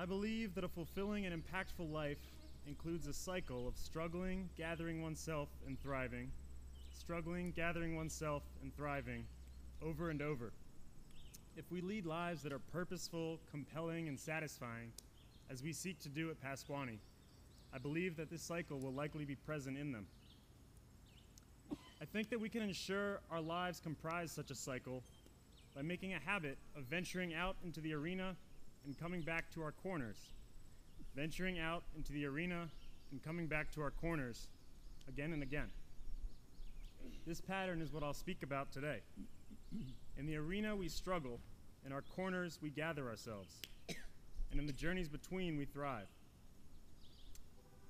I believe that a fulfilling and impactful life includes a cycle of struggling, gathering oneself, and thriving, struggling, gathering oneself, and thriving over and over. If we lead lives that are purposeful, compelling, and satisfying, as we seek to do at Pasquaney, I believe that this cycle will likely be present in them. I think that we can ensure our lives comprise such a cycle by making a habit of venturing out into the arena and coming back to our corners. Venturing out into the arena and coming back to our corners again and again. This pattern is what I'll speak about today. In the arena, we struggle. In our corners, we gather ourselves. And in the journeys between, we thrive.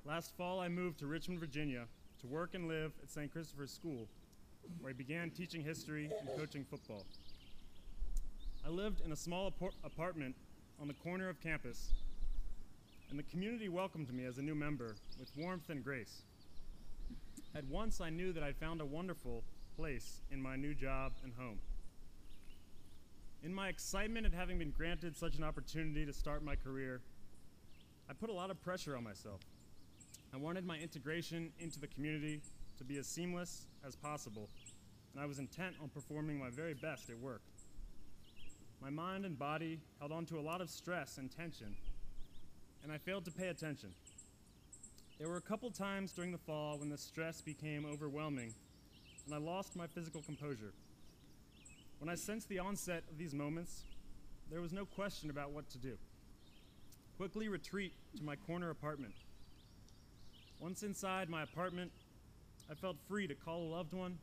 Last fall, I moved to Richmond, Virginia to work and live at St. Christopher's School, where I began teaching history and coaching football. I lived in a small apartment on the corner of campus, and the community welcomed me as a new member with warmth and grace. At once, I knew that I'd found a wonderful place in my new job and home. In my excitement at having been granted such an opportunity to start my career, I put a lot of pressure on myself. I wanted my integration into the community to be as seamless as possible, and I was intent on performing my very best at work. My mind and body held on to a lot of stress and tension, and I failed to pay attention. There were a couple times during the fall when the stress became overwhelming, and I lost my physical composure. When I sensed the onset of these moments, there was no question about what to do. Quickly retreat to my corner apartment. Once inside my apartment, I felt free to call a loved one,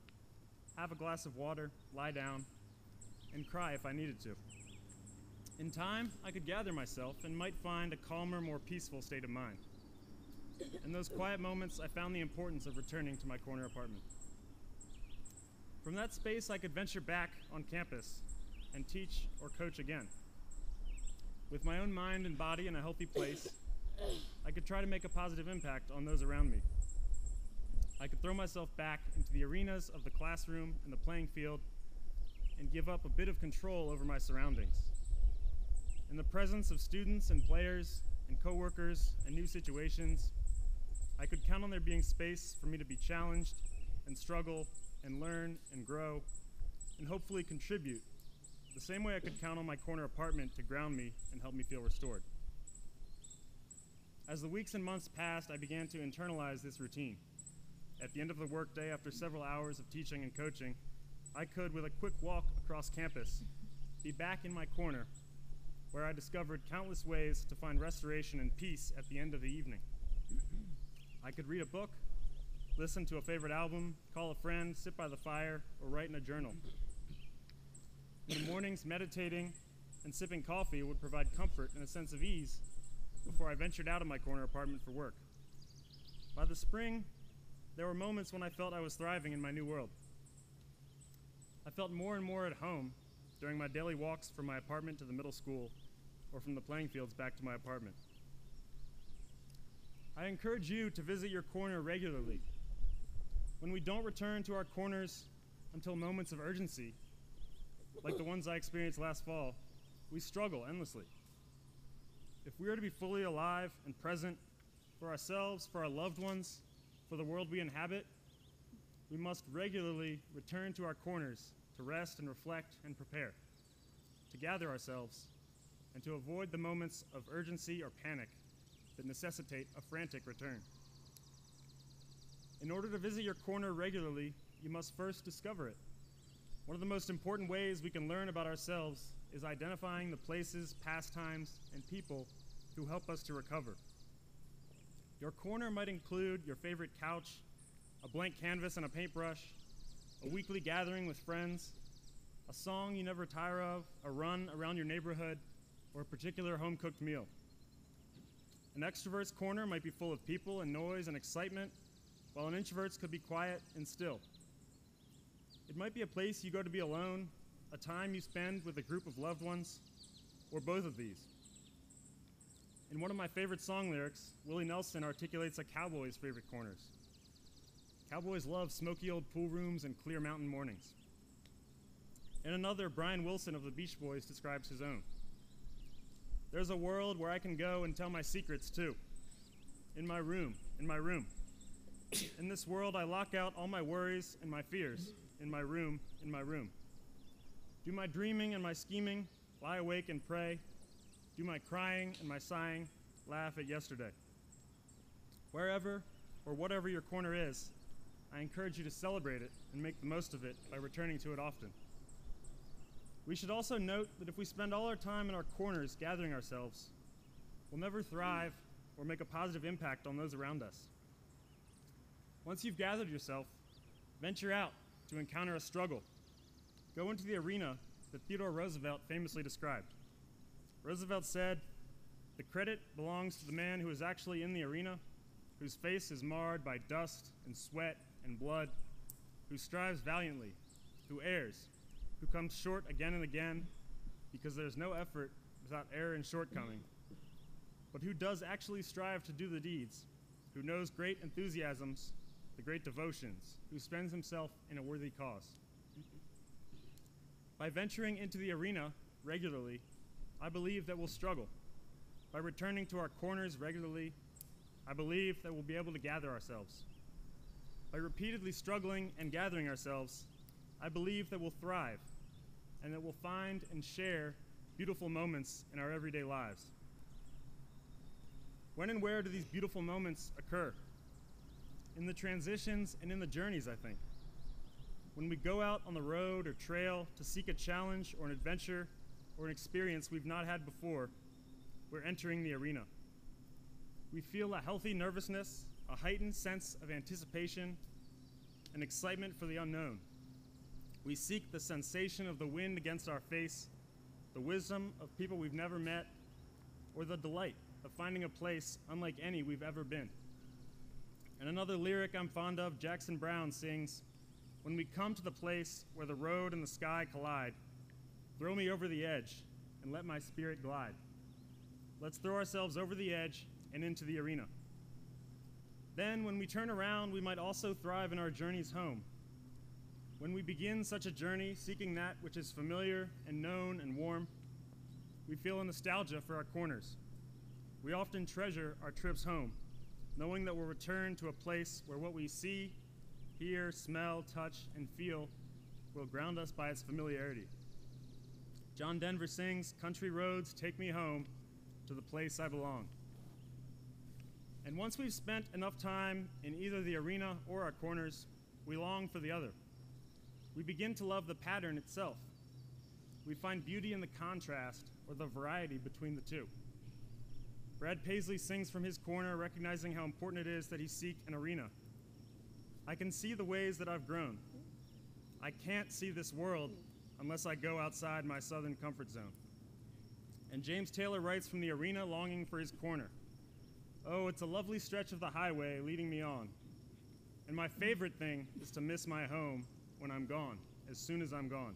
have a glass of water, lie down, and cry if I needed to. In time, I could gather myself and might find a calmer, more peaceful state of mind. In those quiet moments, I found the importance of returning to my corner apartment. From that space, I could venture back on campus and teach or coach again. With my own mind and body in a healthy place, I could try to make a positive impact on those around me. I could throw myself back into the arenas of the classroom and the playing field and give up a bit of control over my surroundings. In the presence of students and players and coworkers and new situations, I could count on there being space for me to be challenged and struggle and learn and grow and hopefully contribute the same way I could count on my corner apartment to ground me and help me feel restored. As the weeks and months passed, I began to internalize this routine. At the end of the workday, after several hours of teaching and coaching, I could, with a quick walk across campus, be back in my corner where I discovered countless ways to find restoration and peace at the end of the evening. I could read a book, listen to a favorite album, call a friend, sit by the fire, or write in a journal. In the mornings, meditating and sipping coffee would provide comfort and a sense of ease before I ventured out of my corner apartment for work. By the spring, there were moments when I felt I was thriving in my new world. I felt more and more at home during my daily walks from my apartment to the middle school or from the playing fields back to my apartment. I encourage you to visit your corner regularly. When we don't return to our corners until moments of urgency, like the ones I experienced last fall, we struggle endlessly. If we are to be fully alive and present for ourselves, for our loved ones, for the world we inhabit, we must regularly return to our corners to rest and reflect and prepare, to gather ourselves, and to avoid the moments of urgency or panic that necessitate a frantic return. In order to visit your corner regularly, you must first discover it. One of the most important ways we can learn about ourselves is identifying the places, pastimes, and people who help us to recover. Your corner might include your favorite couch, a blank canvas and a paintbrush, a weekly gathering with friends, a song you never tire of, a run around your neighborhood, or a particular home cooked meal. An extrovert's corner might be full of people and noise and excitement, while an introvert's could be quiet and still. It might be a place you go to be alone, a time you spend with a group of loved ones, or both of these. In one of my favorite song lyrics, Willie Nelson articulates a cowboy's favorite corners. Cowboys love smoky old pool rooms and clear mountain mornings. In another, Brian Wilson of the Beach Boys describes his own. There's a world where I can go and tell my secrets too. In my room, in my room. In this world, I lock out all my worries and my fears. In my room, in my room. Do my dreaming and my scheming, lie awake and pray. Do my crying and my sighing, laugh at yesterday. Wherever or whatever your corner is, I encourage you to celebrate it and make the most of it by returning to it often. We should also note that if we spend all our time in our corners gathering ourselves, we'll never thrive or make a positive impact on those around us. Once you've gathered yourself, venture out to encounter a struggle. Go into the arena that Theodore Roosevelt famously described. Roosevelt said, The credit belongs to the man who is actually in the arena, whose face is marred by dust and sweat and blood, who strives valiantly, who errs, who comes short again and again, because there's no effort without error and shortcoming, but who does actually strive to do the deeds, who knows great enthusiasms, the great devotions, who spends himself in a worthy cause. By venturing into the arena regularly, I believe that we'll struggle. By returning to our corners regularly, I believe that we'll be able to gather ourselves. By repeatedly struggling and gathering ourselves, I believe that we'll thrive and that we'll find and share beautiful moments in our everyday lives. When and where do these beautiful moments occur? In the transitions and in the journeys, I think. When we go out on the road or trail to seek a challenge or an adventure or an experience we've not had before, we're entering the arena. We feel a healthy nervousness, a heightened sense of anticipation, and excitement for the unknown. We seek the sensation of the wind against our face, the wisdom of people we've never met, or the delight of finding a place unlike any we've ever been. And another lyric I'm fond of, Jackson Browne sings, When we come to the place where the road and the sky collide, throw me over the edge and let my spirit glide. Let's throw ourselves over the edge and into the arena. Then, when we turn around, we might also thrive in our journeys home. When we begin such a journey, seeking that which is familiar and known and warm, we feel a nostalgia for our corners. We often treasure our trips home, knowing that we'll return to a place where what we see, hear, smell, touch, and feel will ground us by its familiarity. John Denver sings, Country roads take me home to the place I belong. And once we've spent enough time in either the arena or our corners, we long for the other. We begin to love the pattern itself. We find beauty in the contrast or the variety between the two. Brad Paisley sings from his corner, recognizing how important it is that he seek an arena. I can see the ways that I've grown. I can't see this world unless I go outside my southern comfort zone. And James Taylor writes from the arena, longing for his corner. Oh, it's a lovely stretch of the highway leading me on. And my favorite thing is to miss my home when I'm gone, as soon as I'm gone.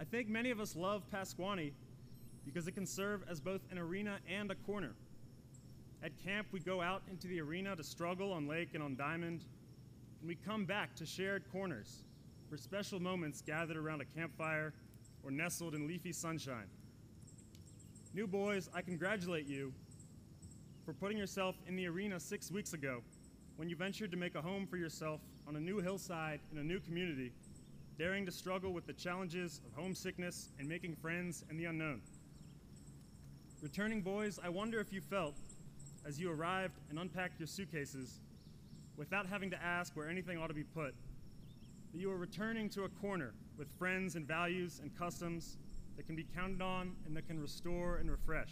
I think many of us love Pasquaney because it can serve as both an arena and a corner. At camp, we go out into the arena to struggle on lake and on diamond, and we come back to shared corners for special moments gathered around a campfire or nestled in leafy sunshine. New boys, I congratulate you for putting yourself in the arena six weeks ago when you ventured to make a home for yourself on a new hillside in a new community, daring to struggle with the challenges of homesickness and making friends and the unknown. Returning boys, I wonder if you felt, as you arrived and unpacked your suitcases, without having to ask where anything ought to be put, that you were returning to a corner with friends and values and customs that can be counted on and that can restore and refresh.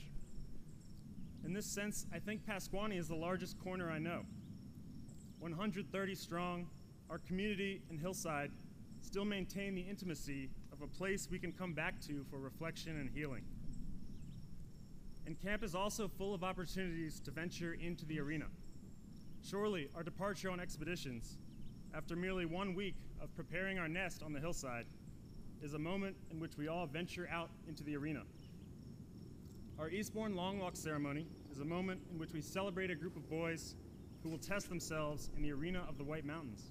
In this sense, I think Pasquaney is the largest corner I know. 130 strong, our community and Hillside still maintain the intimacy of a place we can come back to for reflection and healing. And camp is also full of opportunities to venture into the arena. Surely, our departure on expeditions, after merely one week of preparing our nest on the hillside, is a moment in which we all venture out into the arena. Our Eastbourne Long Walk ceremony is a moment in which we celebrate a group of boys who will test themselves in the arena of the White Mountains.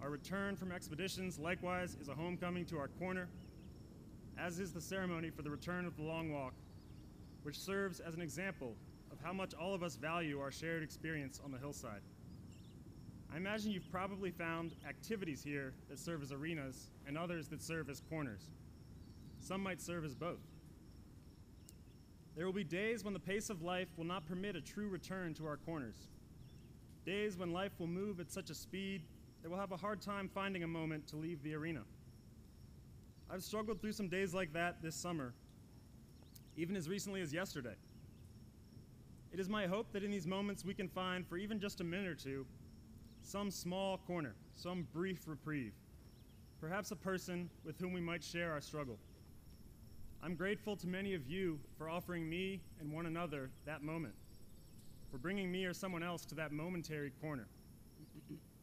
Our return from expeditions, likewise, is a homecoming to our corner. as is the ceremony for the return of the long walk, which serves as an example of how much all of us value our shared experience on the hillside. I imagine you've probably found activities here that serve as arenas and others that serve as corners. Some might serve as both. There will be days when the pace of life will not permit a true return to our corners. Days when life will move at such a speed that we'll have a hard time finding a moment to leave the arena. I've struggled through some days like that this summer, even as recently as yesterday. It is my hope that in these moments we can find, for even just a minute or two, some small corner, some brief reprieve, perhaps a person with whom we might share our struggle. I'm grateful to many of you for offering me and one another that moment, for bringing me or someone else to that momentary corner.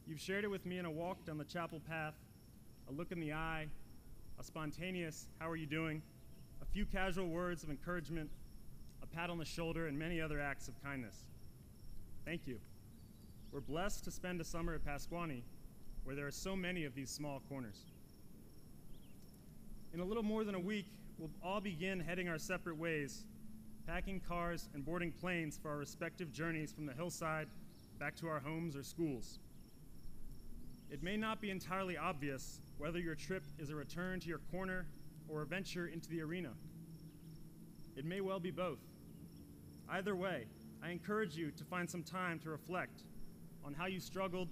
You've shared it with me in a walk down the chapel path, a look in the eye, a spontaneous, how are you doing, a few casual words of encouragement, a pat on the shoulder, and many other acts of kindness. Thank you. We're blessed to spend a summer at Pasquaney where there are so many of these small corners. In a little more than a week, we'll all begin heading our separate ways, packing cars and boarding planes for our respective journeys from the hillside back to our homes or schools. It may not be entirely obvious whether your trip is a return to your corner or a venture into the arena. It may well be both. Either way, I encourage you to find some time to reflect on how you struggled,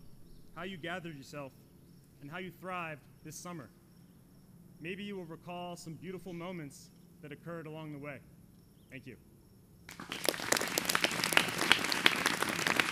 how you gathered yourself, and how you thrived this summer. Maybe you will recall some beautiful moments that occurred along the way. Thank you.